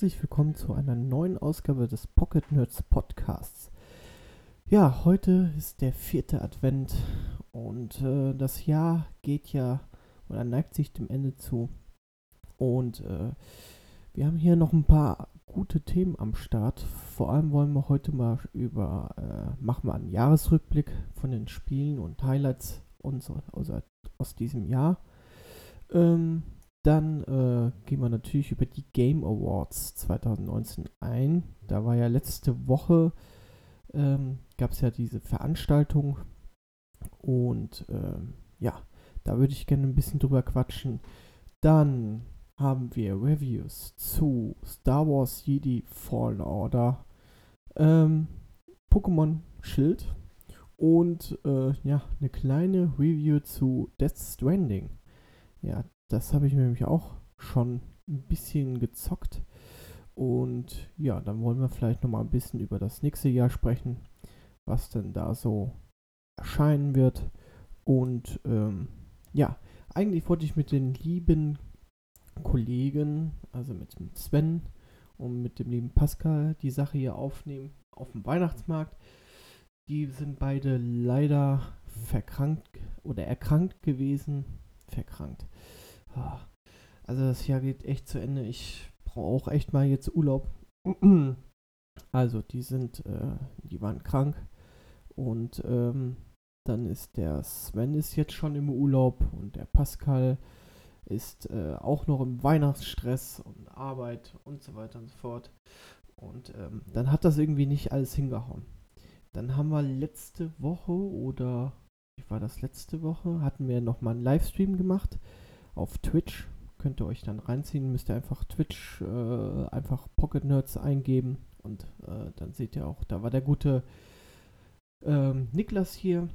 herzlich willkommen zu einer neuen Ausgabe des Pocket Nerds Podcasts. Ja, heute ist der vierte Advent und äh, das Jahr geht ja oder neigt sich dem Ende zu. Und äh, wir haben hier noch ein paar gute Themen am Start. Vor allem wollen wir heute mal über, äh, machen wir einen Jahresrückblick von den Spielen und Highlights unserer, also aus diesem Jahr. Ähm, dann äh, gehen wir natürlich über die Game Awards 2019 ein. Da war ja letzte Woche, ähm, gab es ja diese Veranstaltung. Und ähm, ja, da würde ich gerne ein bisschen drüber quatschen. Dann haben wir Reviews zu Star Wars Jedi Fallen Order, ähm, Pokémon Schild und äh, ja, eine kleine Review zu Death Stranding. Ja, das habe ich nämlich auch schon ein bisschen gezockt. Und ja, dann wollen wir vielleicht nochmal ein bisschen über das nächste Jahr sprechen, was denn da so erscheinen wird. Und ähm, ja, eigentlich wollte ich mit den lieben Kollegen, also mit Sven und mit dem lieben Pascal, die Sache hier aufnehmen auf dem Weihnachtsmarkt. Die sind beide leider verkrankt oder erkrankt gewesen. Verkrankt. Also das Jahr geht echt zu Ende. Ich brauche echt mal jetzt Urlaub. Also die sind, äh, die waren krank und ähm, dann ist der Sven ist jetzt schon im Urlaub und der Pascal ist äh, auch noch im Weihnachtsstress und Arbeit und so weiter und so fort. Und ähm, dann hat das irgendwie nicht alles hingehauen. Dann haben wir letzte Woche oder wie war das letzte Woche, hatten wir nochmal einen Livestream gemacht auf Twitch. Könnt ihr euch dann reinziehen, müsst ihr einfach Twitch, äh, einfach Pocket Nerds eingeben und äh, dann seht ihr auch, da war der gute ähm, Niklas hier.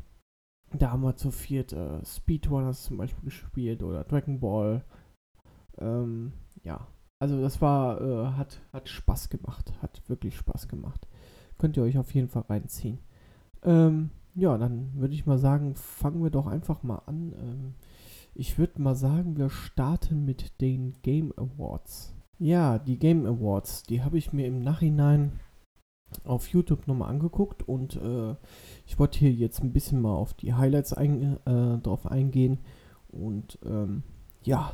Da haben wir zu viert äh, Speedrunners zum Beispiel gespielt oder Dragon Ball. Ähm, ja, also das war, äh, hat, hat Spaß gemacht, hat wirklich Spaß gemacht. Könnt ihr euch auf jeden Fall reinziehen. Ähm, ja, dann würde ich mal sagen, fangen wir doch einfach mal an. Ähm, ich würde mal sagen, wir starten mit den Game Awards. Ja, die Game Awards, die habe ich mir im Nachhinein auf YouTube nochmal angeguckt und äh, ich wollte hier jetzt ein bisschen mal auf die Highlights ein, äh, drauf eingehen. Und ähm, ja,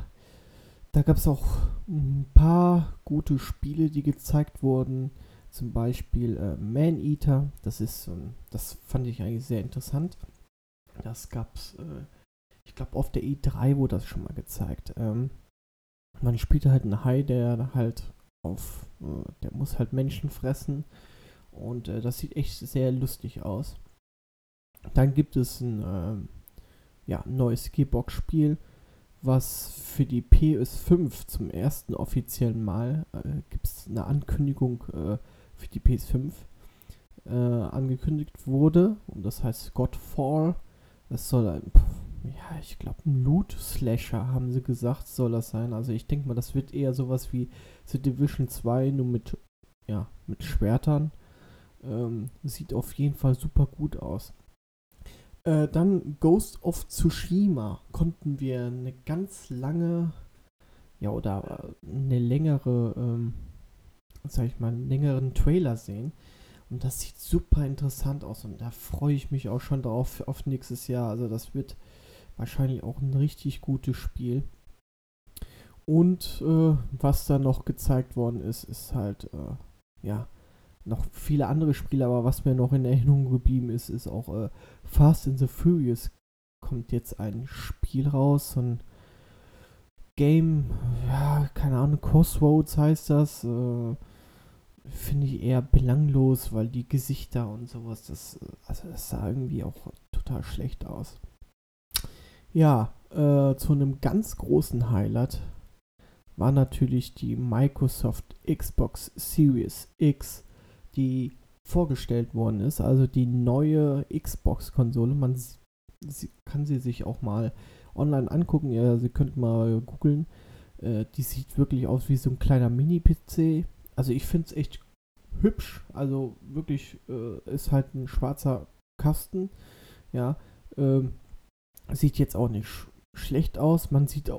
da gab es auch ein paar gute Spiele, die gezeigt wurden. Zum Beispiel äh, Man Eater, das ist, ähm, das fand ich eigentlich sehr interessant. Das gab es äh, ich glaube, auf der E3 wurde das schon mal gezeigt. Ähm, man spielt halt einen Hai, der halt auf, äh, der muss halt Menschen fressen. Und äh, das sieht echt sehr lustig aus. Dann gibt es ein ähm, ja, neues Gearbox-Spiel, was für die PS5 zum ersten offiziellen Mal äh, gibt es eine Ankündigung äh, für die PS5 äh, angekündigt wurde. Und das heißt Godfall. Das soll ein ja, ich glaube, ein Loot-Slasher, haben sie gesagt, soll das sein. Also ich denke mal, das wird eher sowas wie The Division 2, nur mit, ja, mit Schwertern. Ähm, sieht auf jeden Fall super gut aus. Äh, dann Ghost of Tsushima konnten wir eine ganz lange, ja, oder eine längere, ähm, sag ich mal, einen längeren Trailer sehen. Und das sieht super interessant aus und da freue ich mich auch schon drauf auf nächstes Jahr. Also das wird wahrscheinlich auch ein richtig gutes Spiel. Und äh, was da noch gezeigt worden ist, ist halt, äh, ja, noch viele andere Spiele, aber was mir noch in Erinnerung geblieben ist, ist auch äh, Fast and the Furious kommt jetzt ein Spiel raus, ein Game, ja, keine Ahnung, Crossroads heißt das, äh, finde ich eher belanglos, weil die Gesichter und sowas, das, also das sah irgendwie auch total schlecht aus. Ja, äh, zu einem ganz großen Highlight war natürlich die Microsoft Xbox Series X, die vorgestellt worden ist. Also die neue Xbox-Konsole. Man sie, kann sie sich auch mal online angucken. Ja, Sie könnt mal googeln. Äh, die sieht wirklich aus wie so ein kleiner Mini-PC. Also ich finde es echt hübsch. Also wirklich äh, ist halt ein schwarzer Kasten. Ja, ähm, Sieht jetzt auch nicht sch schlecht aus. Man sieht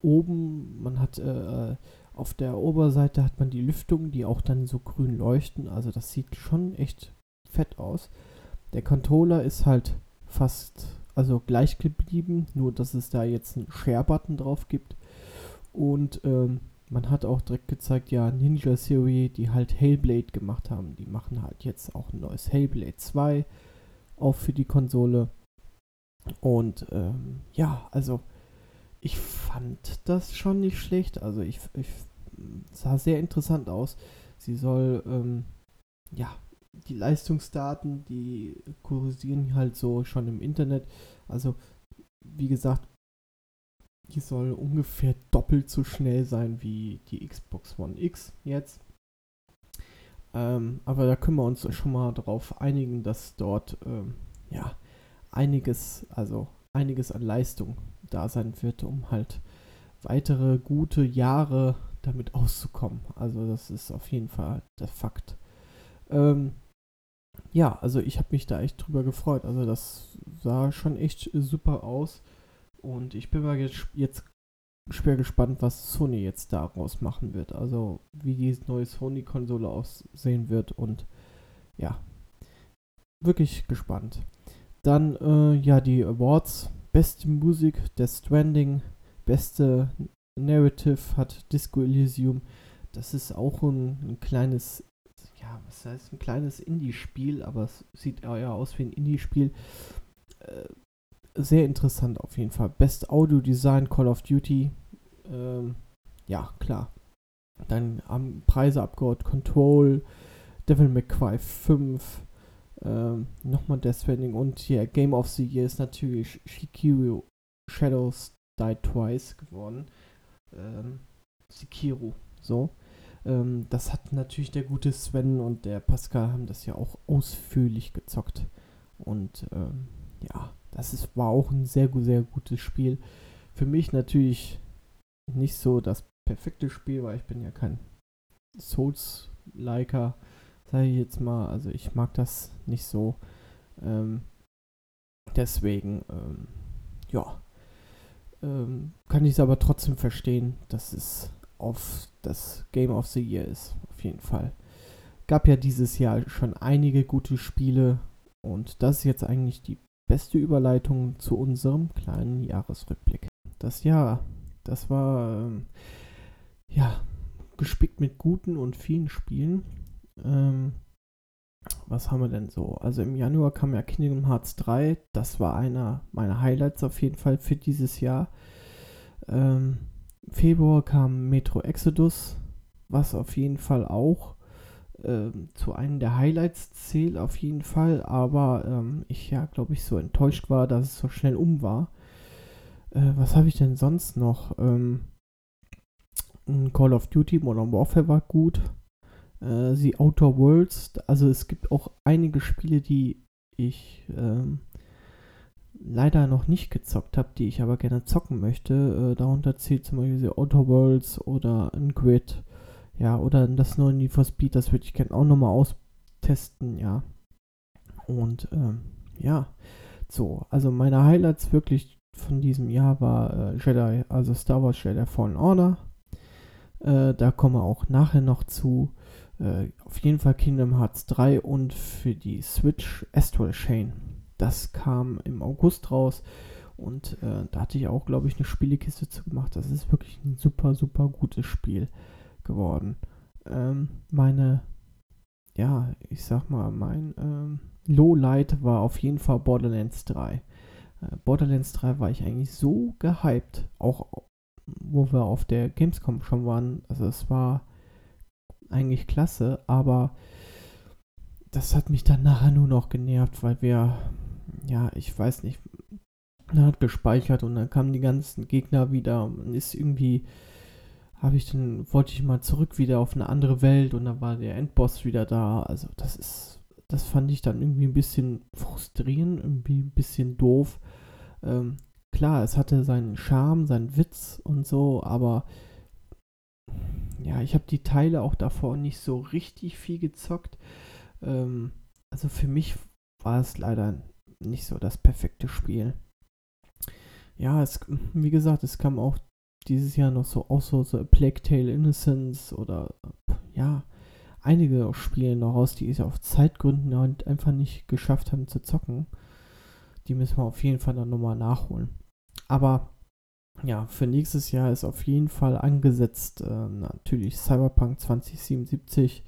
oben, man hat äh, Auf der Oberseite hat man die Lüftung, die auch dann so grün leuchten. Also das sieht schon echt fett aus. Der Controller ist halt fast also gleich geblieben, nur dass es da jetzt einen Share-Button drauf gibt. Und ähm, man hat auch direkt gezeigt, ja, Ninja Theory, die halt Hellblade gemacht haben, die machen halt jetzt auch ein neues Hellblade 2 auch für die Konsole. Und ähm, ja, also ich fand das schon nicht schlecht. Also ich, ich sah sehr interessant aus. Sie soll, ähm, ja, die Leistungsdaten, die kursieren halt so schon im Internet. Also, wie gesagt, die soll ungefähr doppelt so schnell sein wie die Xbox One X jetzt. Ähm, aber da können wir uns schon mal darauf einigen, dass dort ähm, ja einiges, also einiges an Leistung da sein wird, um halt weitere gute Jahre damit auszukommen. Also das ist auf jeden Fall der Fakt. Ähm, ja, also ich habe mich da echt drüber gefreut. Also das sah schon echt super aus. Und ich bin mal jetzt, jetzt schwer gespannt, was Sony jetzt daraus machen wird. Also wie die neue Sony-Konsole aussehen wird. Und ja, wirklich gespannt. Dann, äh, ja, die Awards. Beste Musik, Death Stranding. Beste Narrative hat Disco Elysium. Das ist auch ein, ein kleines ja, was heißt ein kleines Indie-Spiel, aber es sieht eher aus wie ein Indie-Spiel. Äh, sehr interessant auf jeden Fall. Best Audio Design Call of Duty. Ähm, ja, klar. Dann haben Preise abgeholt. Control, Devil May Cry 5, ähm, nochmal Death Stranding und hier Game of the Year ist natürlich Shikiro Shadows Die Twice geworden. Ähm, Sekiro, so. Ähm, das hat natürlich der gute Sven und der Pascal haben das ja auch ausführlich gezockt. Und ähm, ja, das ist, war auch ein sehr, sehr gutes Spiel. Für mich natürlich nicht so das perfekte Spiel, weil ich bin ja kein Souls-Liker, sage ich jetzt mal. Also ich mag das nicht so. Ähm, deswegen, ähm, ja, ähm, kann ich es aber trotzdem verstehen, dass es auf das Game of the Year ist, auf jeden Fall. Gab ja dieses Jahr schon einige gute Spiele und das ist jetzt eigentlich die beste Überleitung zu unserem kleinen Jahresrückblick. Das Jahr, das war ähm, ja gespickt mit guten und vielen Spielen. Ähm, was haben wir denn so? Also im Januar kam ja Kingdom Hearts 3. Das war einer meiner Highlights auf jeden Fall für dieses Jahr. Ähm, Februar kam Metro Exodus, was auf jeden Fall auch ähm, zu einem der Highlights zählt, auf jeden Fall, aber ähm, ich ja, glaube ich, so enttäuscht war, dass es so schnell um war. Äh, was habe ich denn sonst noch? Ähm, Call of Duty Modern Warfare war gut. Äh, The Outer Worlds, also es gibt auch einige Spiele, die ich ähm, leider noch nicht gezockt habe, die ich aber gerne zocken möchte. Äh, darunter zählt zum Beispiel The Outer Worlds oder ein Grid. Ja, oder das neue Need for Speed, das würde ich gerne auch nochmal austesten, ja. Und ähm, ja, so, also meine Highlights wirklich von diesem Jahr war äh, Jedi, also Star Wars Jedi Fallen Order. Äh, da kommen wir auch nachher noch zu. Äh, auf jeden Fall Kingdom Hearts 3 und für die Switch Astral Chain. Das kam im August raus und äh, da hatte ich auch, glaube ich, eine Spielekiste zu gemacht. Das ist wirklich ein super, super gutes Spiel geworden. Ähm, meine, ja, ich sag mal, mein ähm, Lowlight war auf jeden Fall Borderlands 3. Äh, Borderlands 3 war ich eigentlich so gehypt, auch wo wir auf der Gamescom schon waren. Also es war eigentlich klasse, aber das hat mich dann nachher nur noch genervt, weil wir ja, ich weiß nicht, hat gespeichert und dann kamen die ganzen Gegner wieder und ist irgendwie, habe ich dann, wollte ich mal zurück wieder auf eine andere Welt und dann war der Endboss wieder da. Also das ist, das fand ich dann irgendwie ein bisschen frustrierend, irgendwie ein bisschen doof. Ähm, klar, es hatte seinen Charme, seinen Witz und so, aber ja, ich habe die Teile auch davor nicht so richtig viel gezockt. Ähm, also für mich war es leider nicht so das perfekte Spiel. Ja, es, wie gesagt, es kam auch dieses Jahr noch so auch so, so Plague Tale Innocence oder ja, einige Spiele noch raus, die es auf Zeitgründen halt einfach nicht geschafft haben zu zocken. Die müssen wir auf jeden Fall dann nochmal nachholen. Aber ja, für nächstes Jahr ist auf jeden Fall angesetzt äh, natürlich Cyberpunk 2077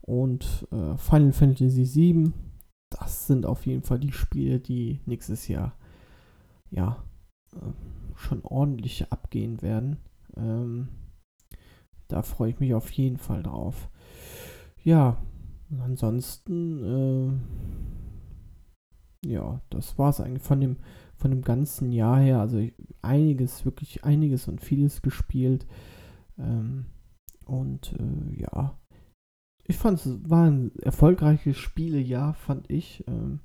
und äh, Final Fantasy VII. Das sind auf jeden Fall die Spiele, die nächstes Jahr ja äh, schon ordentlich abgehen werden. Ähm, da freue ich mich auf jeden Fall drauf. Ja, ansonsten, äh, ja, das war es eigentlich von dem, von dem ganzen Jahr her. Also einiges, wirklich einiges und vieles gespielt. Ähm, und äh, ja, ich fand es war ein erfolgreiches Spielejahr, fand ich. Ähm,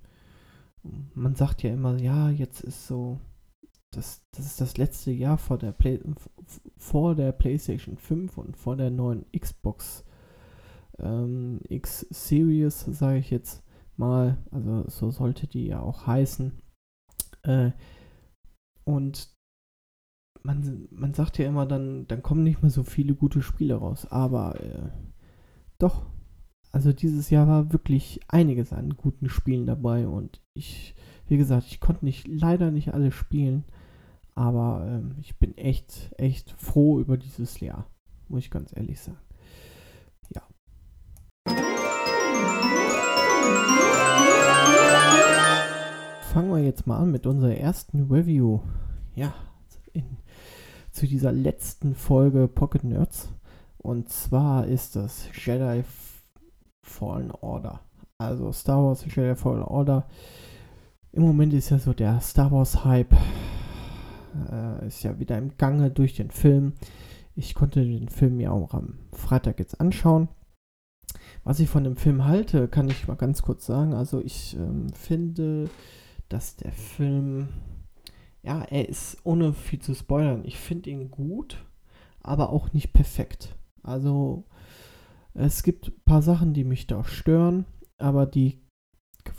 man sagt ja immer, ja, jetzt ist so, das, das ist das letzte Jahr vor der, Play, vor der PlayStation 5 und vor der neuen Xbox ähm, X Series, sage ich jetzt mal. Also so sollte die ja auch heißen. Äh, und man, man sagt ja immer, dann, dann kommen nicht mehr so viele gute Spiele raus. Aber äh, doch, also dieses Jahr war wirklich einiges an guten Spielen dabei. Und ich, wie gesagt, ich konnte nicht, leider nicht alle spielen. Aber ähm, ich bin echt, echt froh über dieses Jahr. Muss ich ganz ehrlich sagen. Fangen wir jetzt mal an mit unserer ersten Review. Ja, in, zu dieser letzten Folge Pocket Nerds. Und zwar ist das Jedi Fallen Order. Also Star Wars Jedi Fallen Order. Im Moment ist ja so der Star Wars Hype äh, ist ja wieder im Gange durch den Film. Ich konnte den Film ja auch am Freitag jetzt anschauen. Was ich von dem Film halte, kann ich mal ganz kurz sagen. Also ich ähm, finde, dass der Film, ja, er ist ohne viel zu spoilern. Ich finde ihn gut, aber auch nicht perfekt. Also es gibt ein paar Sachen, die mich da stören, aber die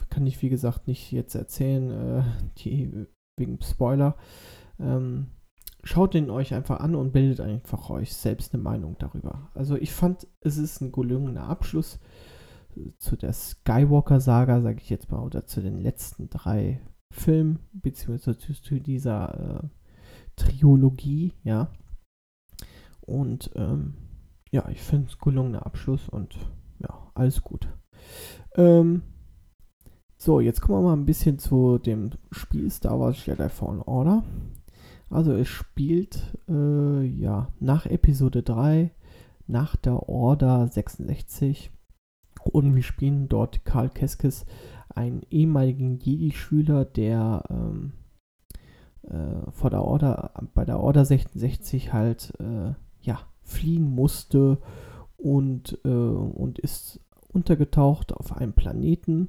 kann ich wie gesagt nicht jetzt erzählen, äh, die wegen Spoiler. Ähm, schaut den euch einfach an und bildet einfach euch selbst eine Meinung darüber. Also ich fand, es ist ein gelungener Abschluss zu der Skywalker-Saga, sage ich jetzt mal, oder zu den letzten drei Filmen, beziehungsweise zu dieser äh, Trilogie, ja. Und ähm, ja, ich finde es gelungener Abschluss und ja, alles gut. Ähm, so, jetzt kommen wir mal ein bisschen zu dem Spiel Star Wars Jedi Fallen Order. Also es spielt äh, ja nach Episode 3, nach der Order 66 und wir spielen dort Karl Keskes, einen ehemaligen Jedi-Schüler, der ähm, äh, vor der Order, bei der Order 66 halt äh, ja, fliehen musste und, äh, und ist untergetaucht auf einem Planeten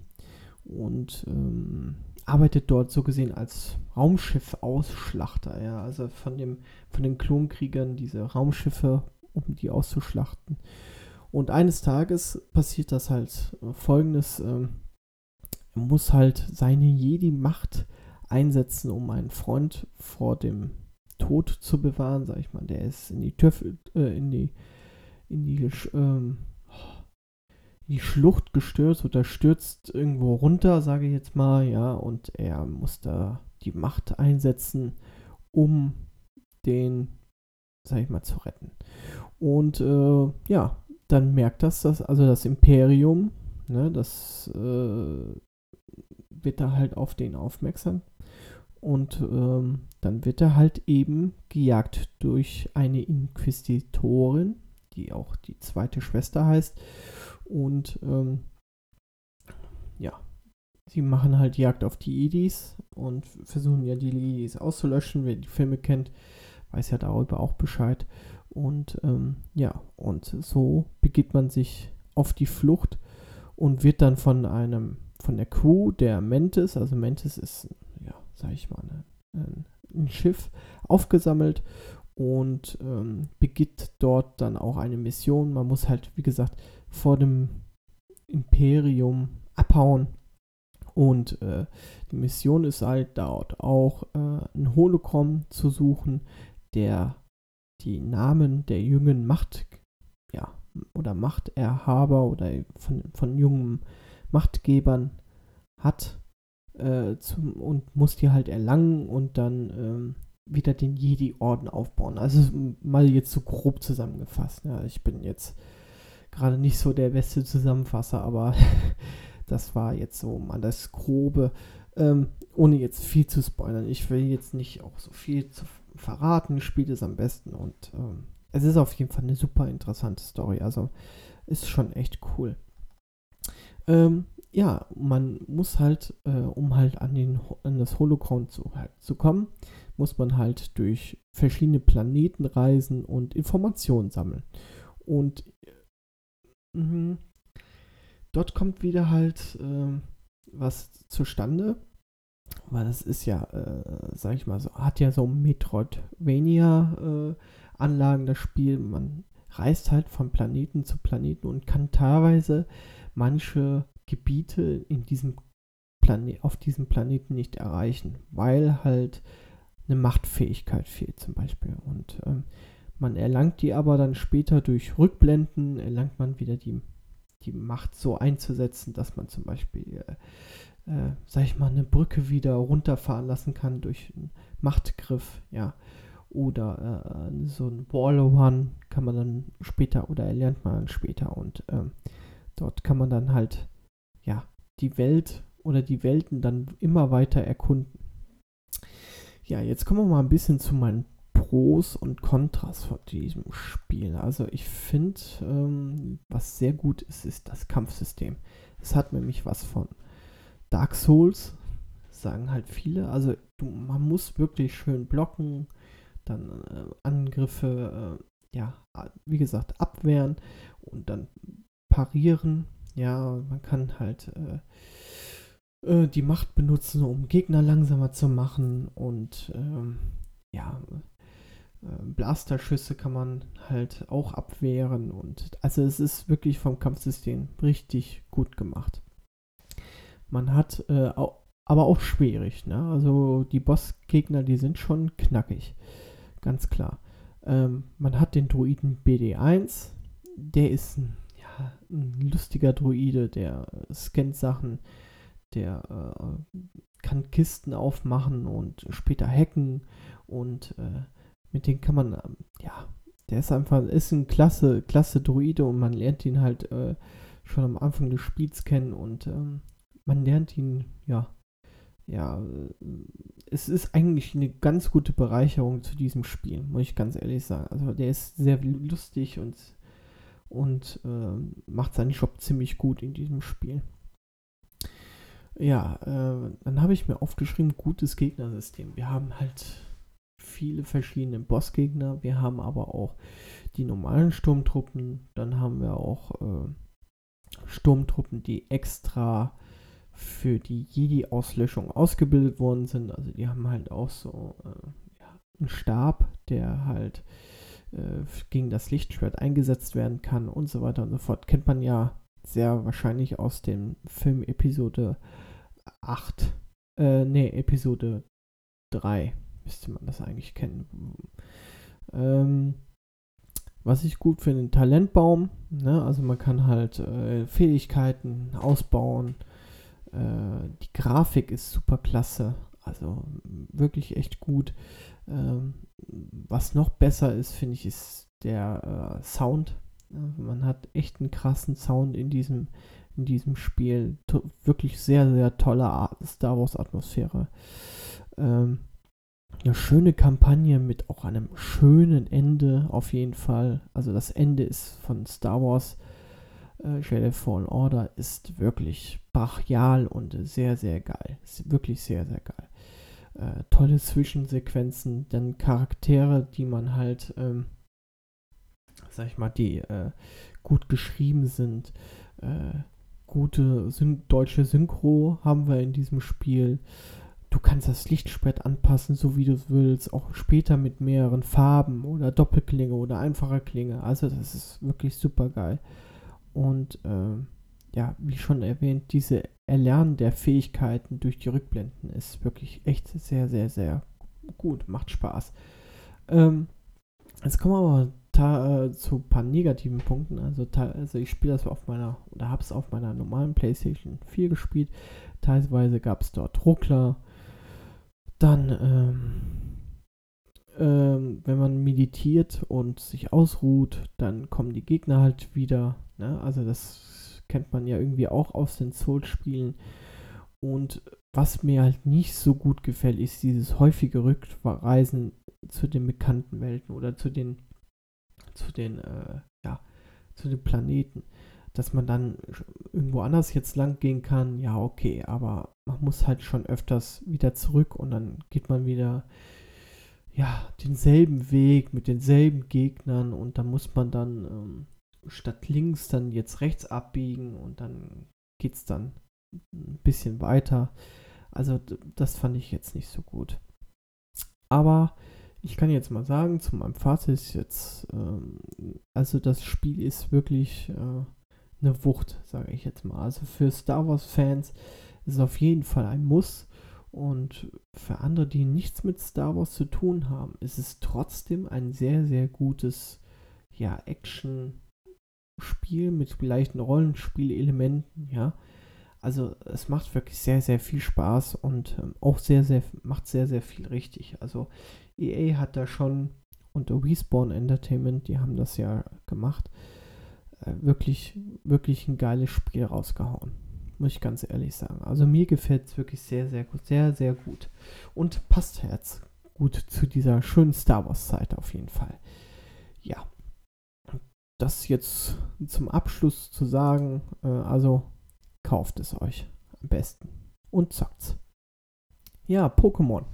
und ähm, arbeitet dort so gesehen als Raumschiff-Ausschlachter, ja, also von dem, von den Klonkriegern diese Raumschiffe, um die auszuschlachten. Und eines Tages passiert das halt folgendes, ähm, er muss halt seine Jedi-Macht einsetzen, um einen Freund vor dem Tod zu bewahren, sag ich mal. Der ist in die Tür, äh, in die, in die ähm, die Schlucht gestürzt oder stürzt irgendwo runter, sage ich jetzt mal, ja, und er muss da die Macht einsetzen, um den, sag ich mal, zu retten. Und äh, ja, dann merkt das, dass also das Imperium, ne, das äh, wird da halt auf den aufmerksam. Und ähm, dann wird er halt eben gejagt durch eine Inquisitorin, die auch die zweite Schwester heißt. Und ähm, ja, sie machen halt Jagd auf die Edis und versuchen ja die Edis auszulöschen. Wer die Filme kennt, weiß ja darüber auch Bescheid. Und ähm, ja, und so begibt man sich auf die Flucht und wird dann von einem, von der Crew der Mentis, also Mentis ist, ja, sag ich mal, ein, ein Schiff, aufgesammelt und ähm, beginnt dort dann auch eine Mission. Man muss halt, wie gesagt, vor dem Imperium abhauen. Und äh, die Mission ist halt dort auch äh, ein Hologramm zu suchen, der die Namen der jungen Macht, ja, oder Machterhaber oder von, von jungen Machtgebern hat äh, zum, und muss die halt erlangen und dann ähm, wieder den Jedi-Orden aufbauen. Also mal jetzt so grob zusammengefasst. Ja, ich bin jetzt gerade nicht so der beste Zusammenfasser, aber das war jetzt so mal das Grobe, ähm, ohne jetzt viel zu spoilern. Ich will jetzt nicht auch so viel zu verraten, spielt es am besten und ähm, es ist auf jeden Fall eine super interessante Story. Also ist schon echt cool. Ähm, ja, man muss halt, äh, um halt an, den, an das Holocron zu, halt, zu kommen, muss man halt durch verschiedene Planeten reisen und Informationen sammeln. Und äh, dort kommt wieder halt äh, was zustande, weil das ist ja, äh, sag ich mal so, hat ja so Metroidvania-Anlagen, äh, das Spiel. Man reist halt von Planeten zu Planeten und kann teilweise manche Gebiete in diesem Plane auf diesem Planeten nicht erreichen, weil halt eine Machtfähigkeit fehlt zum Beispiel. Und ähm, man erlangt die aber dann später durch Rückblenden, erlangt man wieder die, die Macht so einzusetzen, dass man zum Beispiel, äh, sag ich mal, eine Brücke wieder runterfahren lassen kann durch einen Machtgriff, ja. Oder äh, so ein Wall One kann man dann später oder erlernt man dann später und ähm, dort kann man dann halt ja, die Welt oder die Welten dann immer weiter erkunden. Ja, jetzt kommen wir mal ein bisschen zu meinen Pros und Kontras von diesem Spiel. Also ich finde, ähm, was sehr gut ist, ist das Kampfsystem. Es hat nämlich was von Dark Souls, sagen halt viele. Also du, man muss wirklich schön blocken, dann äh, Angriffe, äh, ja, wie gesagt, abwehren und dann parieren ja, man kann halt äh, äh, die Macht benutzen, um Gegner langsamer zu machen und ähm, ja, äh, Blasterschüsse kann man halt auch abwehren und also es ist wirklich vom Kampfsystem richtig gut gemacht. Man hat äh, auch, aber auch schwierig, ne? Also die Bossgegner, die sind schon knackig, ganz klar. Ähm, man hat den Druiden BD1, der ist ein ein lustiger Druide, der scannt Sachen, der äh, kann Kisten aufmachen und später hacken und äh, mit dem kann man, äh, ja, der ist einfach, ist ein klasse, klasse Druide und man lernt ihn halt äh, schon am Anfang des Spiels kennen und ähm, man lernt ihn, ja, ja, äh, es ist eigentlich eine ganz gute Bereicherung zu diesem Spiel, muss ich ganz ehrlich sagen. Also der ist sehr lustig und und äh, macht seinen Job ziemlich gut in diesem Spiel. Ja, äh, dann habe ich mir aufgeschrieben, gutes Gegnersystem. Wir haben halt viele verschiedene Bossgegner, wir haben aber auch die normalen Sturmtruppen, dann haben wir auch äh, Sturmtruppen, die extra für die Jedi-Auslöschung ausgebildet worden sind. Also die haben halt auch so äh, ja, einen Stab, der halt äh, gegen das Lichtschwert eingesetzt werden kann und so weiter und so fort. Kennt man ja sehr wahrscheinlich aus dem Film Episode 8. Äh, nee, Episode 3 müsste man das eigentlich kennen. Ähm, was ich gut finde, Talentbaum. Ne? Also man kann halt äh, Fähigkeiten ausbauen. Äh, die Grafik ist super klasse. Also wirklich echt gut. Ähm, was noch besser ist, finde ich, ist der äh, Sound. man hat echt einen krassen Sound in diesem, in diesem Spiel. To wirklich sehr, sehr tolle Star Wars-Atmosphäre. Ähm, eine schöne Kampagne mit auch einem schönen Ende auf jeden Fall. Also das Ende ist von Star Wars äh, Fallen Order ist wirklich brachial und sehr, sehr geil. Ist wirklich sehr, sehr geil äh, tolle Zwischensequenzen, dann Charaktere, die man halt, ähm, sag ich mal, die äh, gut geschrieben sind. Äh, gute Syn deutsche Synchro haben wir in diesem Spiel. Du kannst das Lichtschwert anpassen, so wie du willst, auch später mit mehreren Farben oder Doppelklinge oder einfacher Klinge. Also das ist wirklich super geil. Und äh, ja, wie schon erwähnt, diese Erlernen der Fähigkeiten durch die Rückblenden ist wirklich echt sehr, sehr, sehr gut. Macht Spaß. Ähm, Jetzt kommen wir aber äh, zu ein paar negativen Punkten. Also, also ich spiele das auf meiner, oder habe es auf meiner normalen PlayStation 4 gespielt. Teilweise gab es dort Ruckler. Dann, ähm, ähm, wenn man meditiert und sich ausruht, dann kommen die Gegner halt wieder. Ne? Also das kennt man ja irgendwie auch aus den Souls-Spielen. Und was mir halt nicht so gut gefällt, ist dieses häufige Rückreisen zu den bekannten Welten oder zu den zu den äh, ja zu den Planeten, dass man dann irgendwo anders jetzt lang gehen kann. Ja, okay, aber man muss halt schon öfters wieder zurück und dann geht man wieder ja denselben Weg mit denselben Gegnern und dann muss man dann ähm, statt links dann jetzt rechts abbiegen und dann geht's dann ein bisschen weiter. Also das fand ich jetzt nicht so gut. Aber ich kann jetzt mal sagen, zu meinem Fazit ist jetzt, ähm, also das Spiel ist wirklich äh, eine Wucht, sage ich jetzt mal. Also für Star Wars-Fans ist es auf jeden Fall ein Muss. Und für andere, die nichts mit Star Wars zu tun haben, ist es trotzdem ein sehr, sehr gutes ja, Action-Spiel mit leichten Rollenspielelementen, ja. Also es macht wirklich sehr, sehr viel Spaß und ähm, auch sehr, sehr, macht sehr, sehr viel richtig. Also EA hat da schon und Respawn Entertainment, die haben das ja gemacht, äh, wirklich, wirklich ein geiles Spiel rausgehauen. Muss ich ganz ehrlich sagen. Also mir gefällt es wirklich sehr, sehr gut. Sehr, sehr gut. Und passt jetzt gut zu dieser schönen Star Wars Zeit auf jeden Fall. Ja. Das jetzt zum Abschluss zu sagen, äh, also kauft es euch am besten und zockt's. Ja, Pokémon.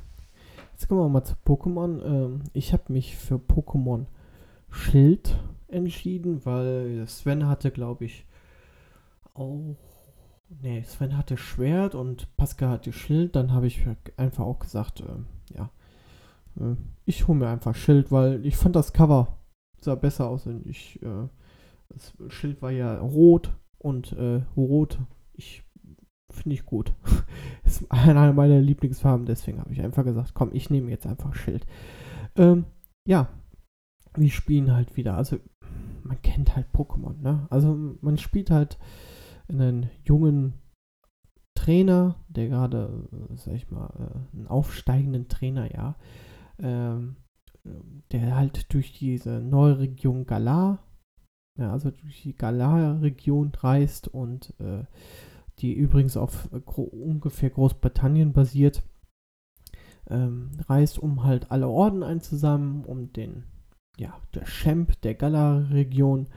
Jetzt kommen wir mal zu Pokémon. Ähm, ich habe mich für Pokémon Schild entschieden, weil Sven hatte, glaube ich, auch. Nee, Sven hatte Schwert und Pascal hatte Schild. Dann habe ich einfach auch gesagt, äh, ja, äh, ich hole mir einfach Schild, weil ich fand das Cover sah besser aus. Und ich, äh, das Schild war ja rot und äh, rot ich finde ich gut. ist einer meiner Lieblingsfarben, deswegen habe ich einfach gesagt, komm, ich nehme jetzt einfach Schild. Ähm, ja, wir spielen halt wieder. Also, man kennt halt Pokémon, ne? Also, man spielt halt einen jungen Trainer, der gerade, sag ich mal, äh, einen aufsteigenden Trainer, ja, ähm, der halt durch diese neue Region Galar, ja, also durch die Galar-Region reist und äh, die übrigens auf gro ungefähr Großbritannien basiert, ähm, reist, um halt alle Orden einzusammeln, um den, ja, der Champ der Galar-Region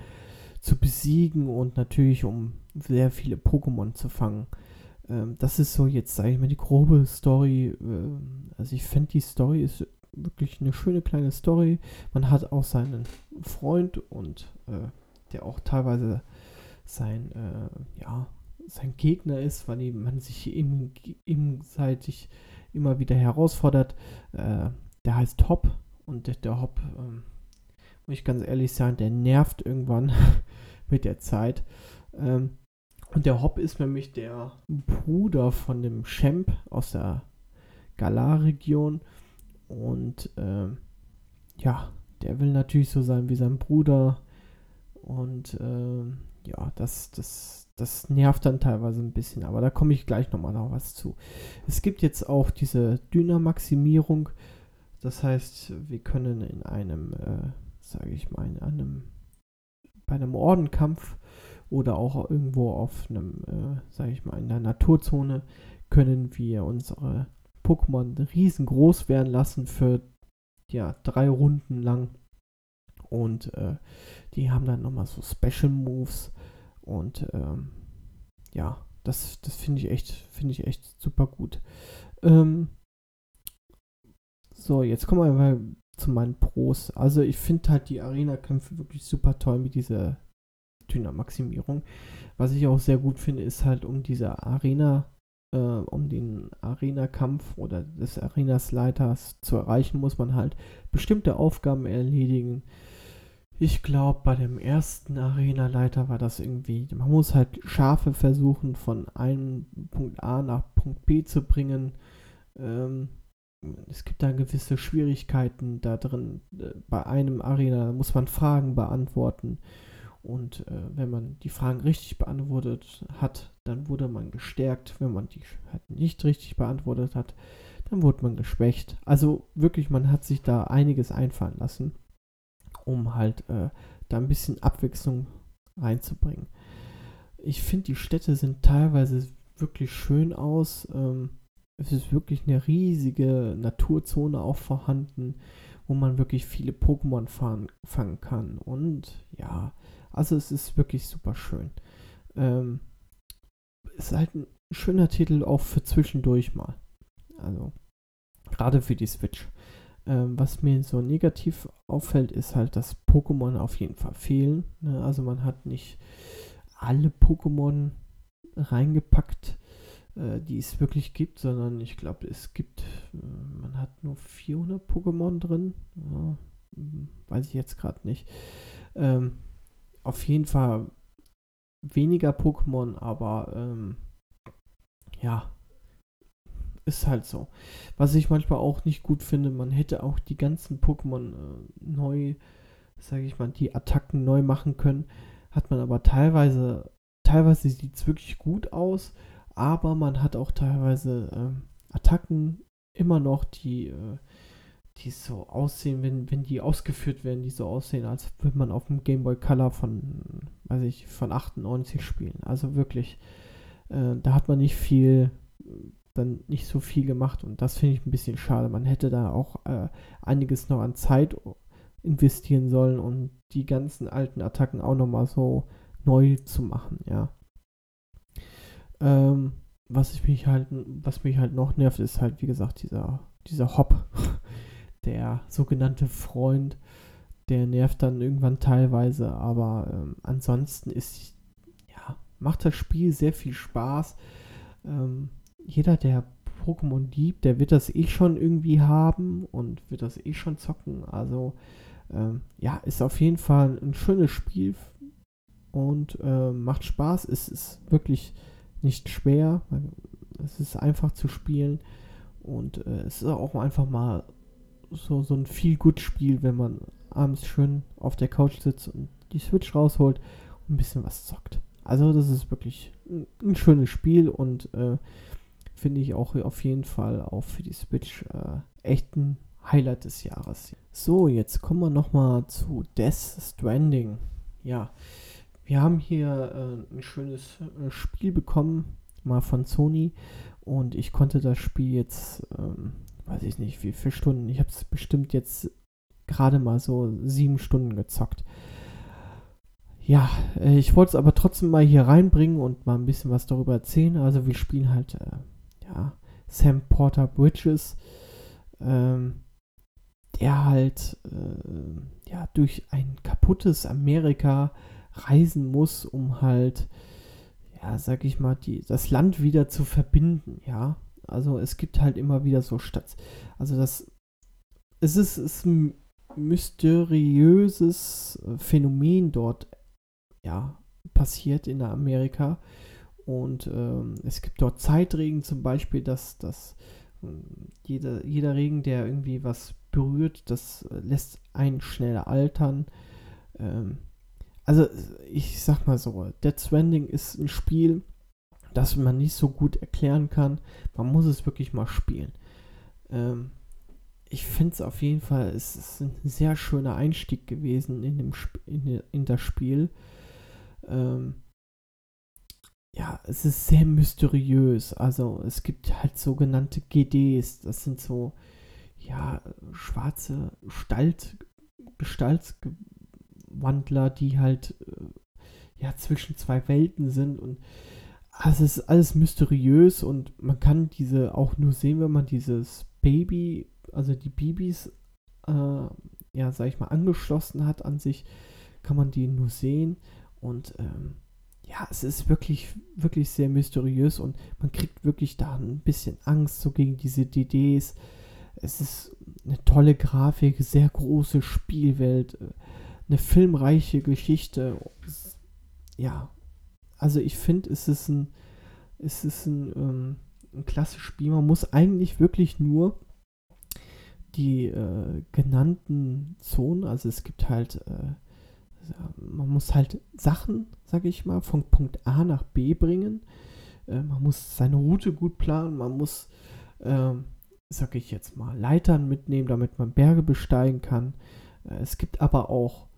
zu besiegen und natürlich um sehr viele Pokémon zu fangen. Ähm, das ist so jetzt, sage ich mal, die grobe Story. Äh, also ich finde, die Story ist wirklich eine schöne kleine Story. Man hat auch seinen Freund und äh, der auch teilweise sein, äh, ja, sein Gegner ist, weil man sich gegenseitig immer wieder herausfordert. Äh, der heißt Hop und der, der Hop, ähm, muss ich ganz ehrlich sagen, der nervt irgendwann mit der Zeit. Ähm, und der Hop ist nämlich der Bruder von dem Champ aus der Galar-Region. Und ähm, ja, der will natürlich so sein wie sein Bruder. Und ähm, ja, das, das, das nervt dann teilweise ein bisschen, aber da komme ich gleich nochmal noch was zu. Es gibt jetzt auch diese Dynamaximierung, das heißt, wir können in einem, äh, sage ich mal, in einem, bei einem Ordenkampf oder auch irgendwo auf einem, äh, sage ich mal, in der Naturzone, können wir unsere Pokémon riesengroß werden lassen für ja, drei Runden lang. Und äh, die haben dann nochmal so Special Moves und ähm, ja, das, das finde ich echt, finde ich echt super gut. Ähm, so, jetzt kommen wir mal zu meinen Pros. Also ich finde halt die Arena-Kämpfe wirklich super toll mit dieser Dynamaximierung. Was ich auch sehr gut finde, ist halt um diese Arena, äh, um den Arena-Kampf oder des Arenas-Leiters zu erreichen, muss man halt bestimmte Aufgaben erledigen ich glaube, bei dem ersten Arena-Leiter war das irgendwie, man muss halt Schafe versuchen, von einem Punkt A nach Punkt B zu bringen. Ähm, es gibt da gewisse Schwierigkeiten da drin. Äh, bei einem Arena muss man Fragen beantworten. Und äh, wenn man die Fragen richtig beantwortet hat, dann wurde man gestärkt. Wenn man die halt nicht richtig beantwortet hat, dann wurde man geschwächt. Also wirklich, man hat sich da einiges einfallen lassen, um halt äh, da ein bisschen Abwechslung reinzubringen. Ich finde, die Städte sind teilweise wirklich schön aus. Ähm, es ist wirklich eine riesige Naturzone auch vorhanden, wo man wirklich viele Pokémon fangen kann. Und ja, also es ist wirklich super schön. Ähm, ist halt ein schöner Titel auch für zwischendurch mal. Also gerade für die Switch. Ähm, was mir so negativ auffällt, ist halt, dass Pokémon auf jeden Fall fehlen. Ne? Also man hat nicht alle Pokémon reingepackt äh, die es wirklich gibt, sondern ich glaube, es gibt, äh, man hat nur 400 Pokémon drin. Ja, hm, weiß ich jetzt gerade nicht. Ähm, auf jeden Fall weniger Pokémon, aber ähm, ja, ist halt so. Was ich manchmal auch nicht gut finde, man hätte auch die ganzen Pokémon äh, neu, sage ich mal, die Attacken neu machen können. Hat man aber teilweise, teilweise sieht es wirklich gut aus, aber man hat auch teilweise äh, Attacken immer noch, die, äh, die so aussehen, wenn, wenn die ausgeführt werden, die so aussehen, als würde man auf dem Game Boy Color von, weiß ich, von 98 spielen. Also wirklich, äh, da hat man nicht viel, dann nicht so viel gemacht und das finde ich ein bisschen schade. Man hätte da auch äh, einiges noch an Zeit investieren sollen, um die ganzen alten Attacken auch nochmal so neu zu machen, ja. Ähm, was ich mich halt, was mich halt noch nervt, ist halt, wie gesagt, dieser, dieser Hop, der sogenannte Freund, der nervt dann irgendwann teilweise, aber ähm, ansonsten ist, ja, macht das Spiel sehr viel Spaß. Ähm, jeder, der Pokémon liebt, der wird das eh schon irgendwie haben und wird das eh schon zocken. Also, ähm, ja, ist auf jeden Fall ein schönes Spiel und äh, macht Spaß. Es ist wirklich nicht schwer. Es ist einfach zu spielen und äh, es ist auch einfach mal so, so ein viel gut Spiel, wenn man abends schön auf der Couch sitzt und die Switch rausholt und ein bisschen was zockt. Also das ist wirklich ein, ein schönes Spiel und äh, finde ich auch auf jeden Fall auch für die Switch äh, echt ein Highlight des Jahres. So, jetzt kommen wir nochmal zu Death Stranding. Ja, wir haben hier äh, ein schönes äh, Spiel bekommen, mal von Sony. Und ich konnte das Spiel jetzt, ähm, weiß ich nicht, wie viele Stunden. Ich habe es bestimmt jetzt gerade mal so sieben Stunden gezockt. Ja, äh, ich wollte es aber trotzdem mal hier reinbringen und mal ein bisschen was darüber erzählen. Also wir spielen halt, äh, ja, Sam Porter Bridges, ähm, der halt, äh, ja, durch ein kaputtes Amerika reisen muss, um halt, ja, sag ich mal, die, das Land wieder zu verbinden, ja. Also es gibt halt immer wieder so Stadt. Also das, es ist, ist ein mysteriöses Phänomen dort, ja, passiert in Amerika. Und ähm, es gibt dort Zeitregen zum Beispiel, dass, dass ähm, jeder, jeder Regen, der irgendwie was berührt, das lässt einen schnell altern. Ähm, also ich sag mal so, Dead Stranding ist ein Spiel, das man nicht so gut erklären kann. Man muss es wirklich mal spielen. Ähm, ich finde es auf jeden Fall, es ist ein sehr schöner Einstieg gewesen in, dem Sp in, in das Spiel. Ähm, ja, es ist sehr mysteriös. Also es gibt halt sogenannte GDs. Das sind so, ja, schwarze Gestalt, Gestaltsge Wandler, die halt äh, ja zwischen zwei Welten sind und also es ist alles mysteriös und man kann diese auch nur sehen, wenn man dieses Baby, also die Babys, äh, ja, sag ich mal, angeschlossen hat an sich, kann man die nur sehen und ähm, ja, es ist wirklich, wirklich sehr mysteriös und man kriegt wirklich da ein bisschen Angst so gegen diese DDs. Es ist eine tolle Grafik, sehr große Spielwelt. Äh, eine filmreiche Geschichte. Ja, also ich finde, es ist ein, es ist ein, ähm, ein klassisches Spiel. Man muss eigentlich wirklich nur die äh, genannten Zonen, also es gibt halt, äh, man muss halt Sachen, sage ich mal, von Punkt A nach B bringen. Äh, man muss seine Route gut planen, man muss, ähm, sage ich jetzt mal, Leitern mitnehmen, damit man Berge besteigen kann. Äh, es gibt aber auch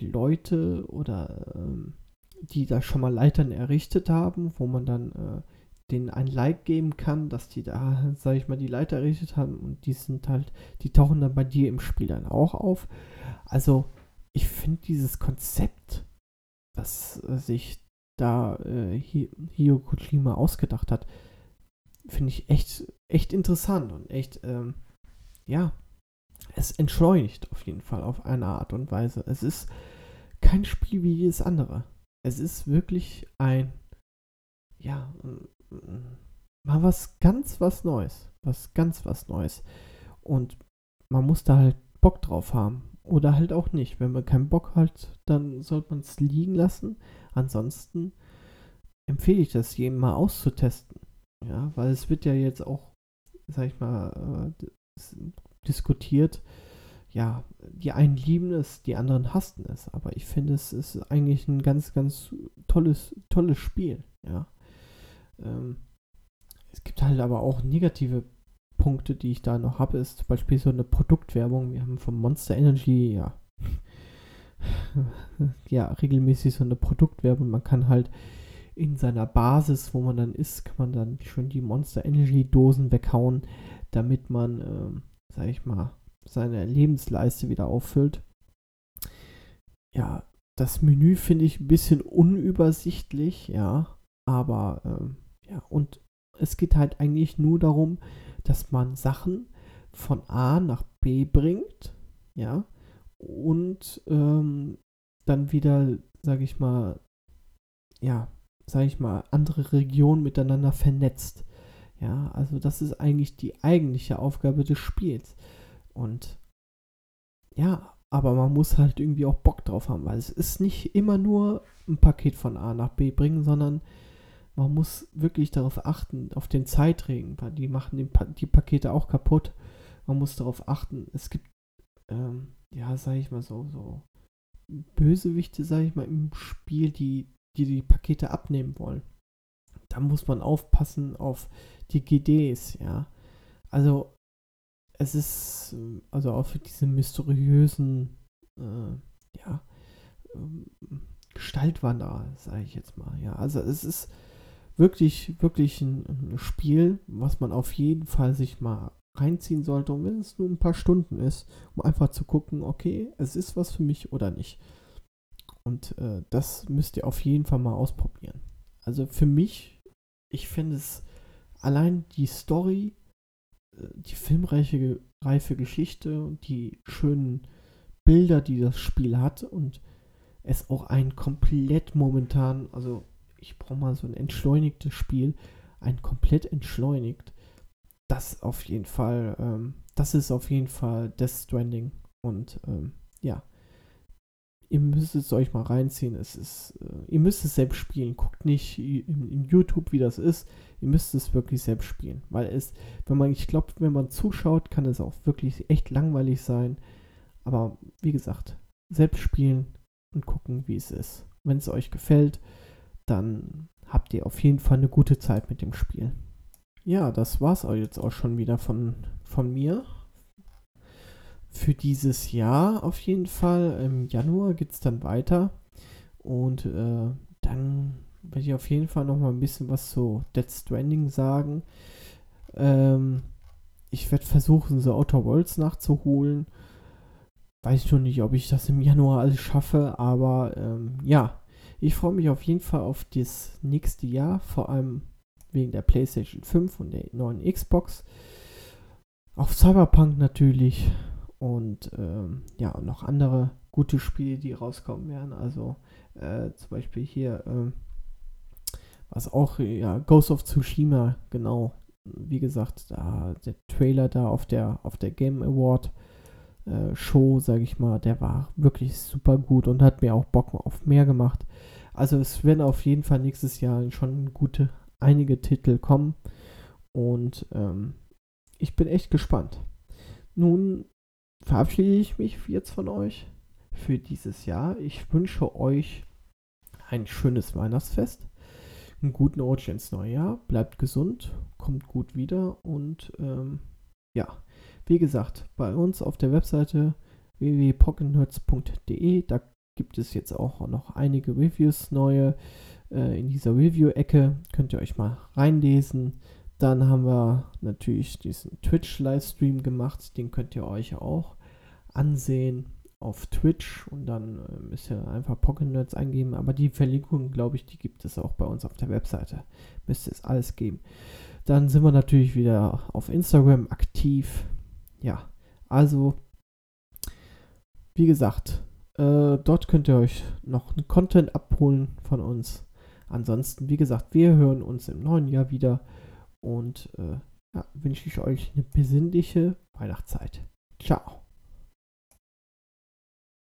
Leute oder ähm, die da schon mal Leitern errichtet haben, wo man dann äh, denen ein Like geben kann, dass die da, sag ich mal, die Leiter errichtet haben und die sind halt, die tauchen dann bei dir im Spiel dann auch auf. Also, ich finde dieses Konzept, das äh, sich da äh, Hio Kojima ausgedacht hat, finde ich echt, echt interessant und echt, ähm, ja, es entschleunigt auf jeden Fall auf eine Art und Weise. Es ist kein Spiel wie jedes andere. Es ist wirklich ein, ja, mal was ganz was Neues. Was ganz was Neues. Und man muss da halt Bock drauf haben. Oder halt auch nicht. Wenn man keinen Bock hat, dann sollte man es liegen lassen. Ansonsten empfehle ich das jedem mal auszutesten. Ja, weil es wird ja jetzt auch, sag ich mal, äh, diskutiert. Ja, die einen lieben es, die anderen hassen es. Aber ich finde, es ist eigentlich ein ganz, ganz tolles, tolles Spiel. Ja. Ähm, es gibt halt aber auch negative Punkte, die ich da noch habe, ist zum Beispiel so eine Produktwerbung. Wir haben von Monster Energy, ja, ja, regelmäßig so eine Produktwerbung. Man kann halt in seiner Basis, wo man dann ist, kann man dann schon die Monster Energy Dosen weghauen, damit man, äh, sag ich mal, seine Lebensleiste wieder auffüllt. Ja, das Menü finde ich ein bisschen unübersichtlich, ja, aber ähm, ja, und es geht halt eigentlich nur darum, dass man Sachen von A nach B bringt, ja, und ähm, dann wieder, sage ich mal, ja, sage ich mal, andere Regionen miteinander vernetzt. Ja, also das ist eigentlich die eigentliche Aufgabe des Spiels. Und ja, aber man muss halt irgendwie auch Bock drauf haben, weil es ist nicht immer nur ein Paket von A nach B bringen, sondern man muss wirklich darauf achten, auf den Zeitregen, weil die machen pa die Pakete auch kaputt. Man muss darauf achten, es gibt, ähm, ja, sag ich mal so, so Bösewichte, sag ich mal, im Spiel, die, die die Pakete abnehmen wollen. Da muss man aufpassen auf die GDs, ja. Also, es ist, also auch für diese mysteriösen, äh, ja, ähm, Gestaltwanderer, sage ich jetzt mal, ja. Also, es ist wirklich, wirklich ein, ein, Spiel, was man auf jeden Fall sich mal reinziehen sollte. Und wenn es nur ein paar Stunden ist, um einfach zu gucken, okay, es ist was für mich oder nicht. Und äh, das müsst ihr auf jeden Fall mal ausprobieren. Also für mich, ich finde es allein die Story, äh, die filmreiche reife Geschichte und die schönen Bilder, die das Spiel hat und es auch ein komplett momentan, also ich brauche mal so ein entschleunigtes Spiel, ein komplett entschleunigt. Das auf jeden Fall, ähm, das ist auf jeden Fall Death Stranding. Und ähm, ja, ihr müsst es euch mal reinziehen. Es ist, äh, ihr müsst es selbst spielen. Guckt nicht in, YouTube, wie das ist. Ihr müsst es wirklich selbst spielen. Weil es, wenn man, ich glaube, wenn man zuschaut, kann es auch wirklich echt langweilig sein. Aber wie gesagt, selbst spielen und gucken, wie es ist. Wenn es euch gefällt, dann habt ihr auf jeden Fall eine gute Zeit mit dem Spiel. Ja, das war's auch jetzt auch schon wieder von, von mir. Für dieses Jahr auf jeden Fall. Im Januar geht es dann weiter. Und äh, dann werde ich auf jeden Fall noch mal ein bisschen was zu Dead Stranding sagen. Ähm, ich werde versuchen, so Outer Worlds nachzuholen. Weiß schon nicht, ob ich das im Januar alles schaffe, aber ähm, ja, ich freue mich auf jeden Fall auf das nächste Jahr, vor allem wegen der PlayStation 5 und der neuen Xbox. Auf Cyberpunk natürlich und ähm, ja, noch andere gute Spiele, die rauskommen werden. Also äh, zum Beispiel hier, ähm, was auch, ja, Ghost of Tsushima, genau. Wie gesagt, da, der Trailer da auf der, auf der Game Award äh, Show, sage ich mal, der war wirklich super gut und hat mir auch Bock auf mehr gemacht. Also es werden auf jeden Fall nächstes Jahr schon gute, einige Titel kommen und ähm, ich bin echt gespannt. nun verabschiede ich mich jetzt von euch für dieses Jahr. Ich wünsche euch ein schönes Weihnachtsfest, einen guten Rutsch ins neue Jahr, bleibt gesund, kommt gut wieder und ähm, ja, wie gesagt, bei uns auf der Webseite www.pocketnerds.de, da gibt es jetzt auch noch einige Reviews neue. Äh, in dieser Review-Ecke könnt ihr euch mal reinlesen. Dann haben wir natürlich diesen Twitch-Livestream gemacht, den könnt ihr euch auch ansehen auf Twitch und dann äh, müsst ihr einfach Pocket Nerds eingeben. Aber die Verlinkung, glaube ich, die gibt es auch bei uns auf der Webseite. Müsste es alles geben. Dann sind wir natürlich wieder auf Instagram aktiv. Ja, also, wie gesagt, äh, dort könnt ihr euch noch Content abholen von uns. Ansonsten, wie gesagt, wir hören uns im neuen Jahr wieder und äh, ja, wünsche ich euch eine besinnliche Weihnachtszeit. Ciao.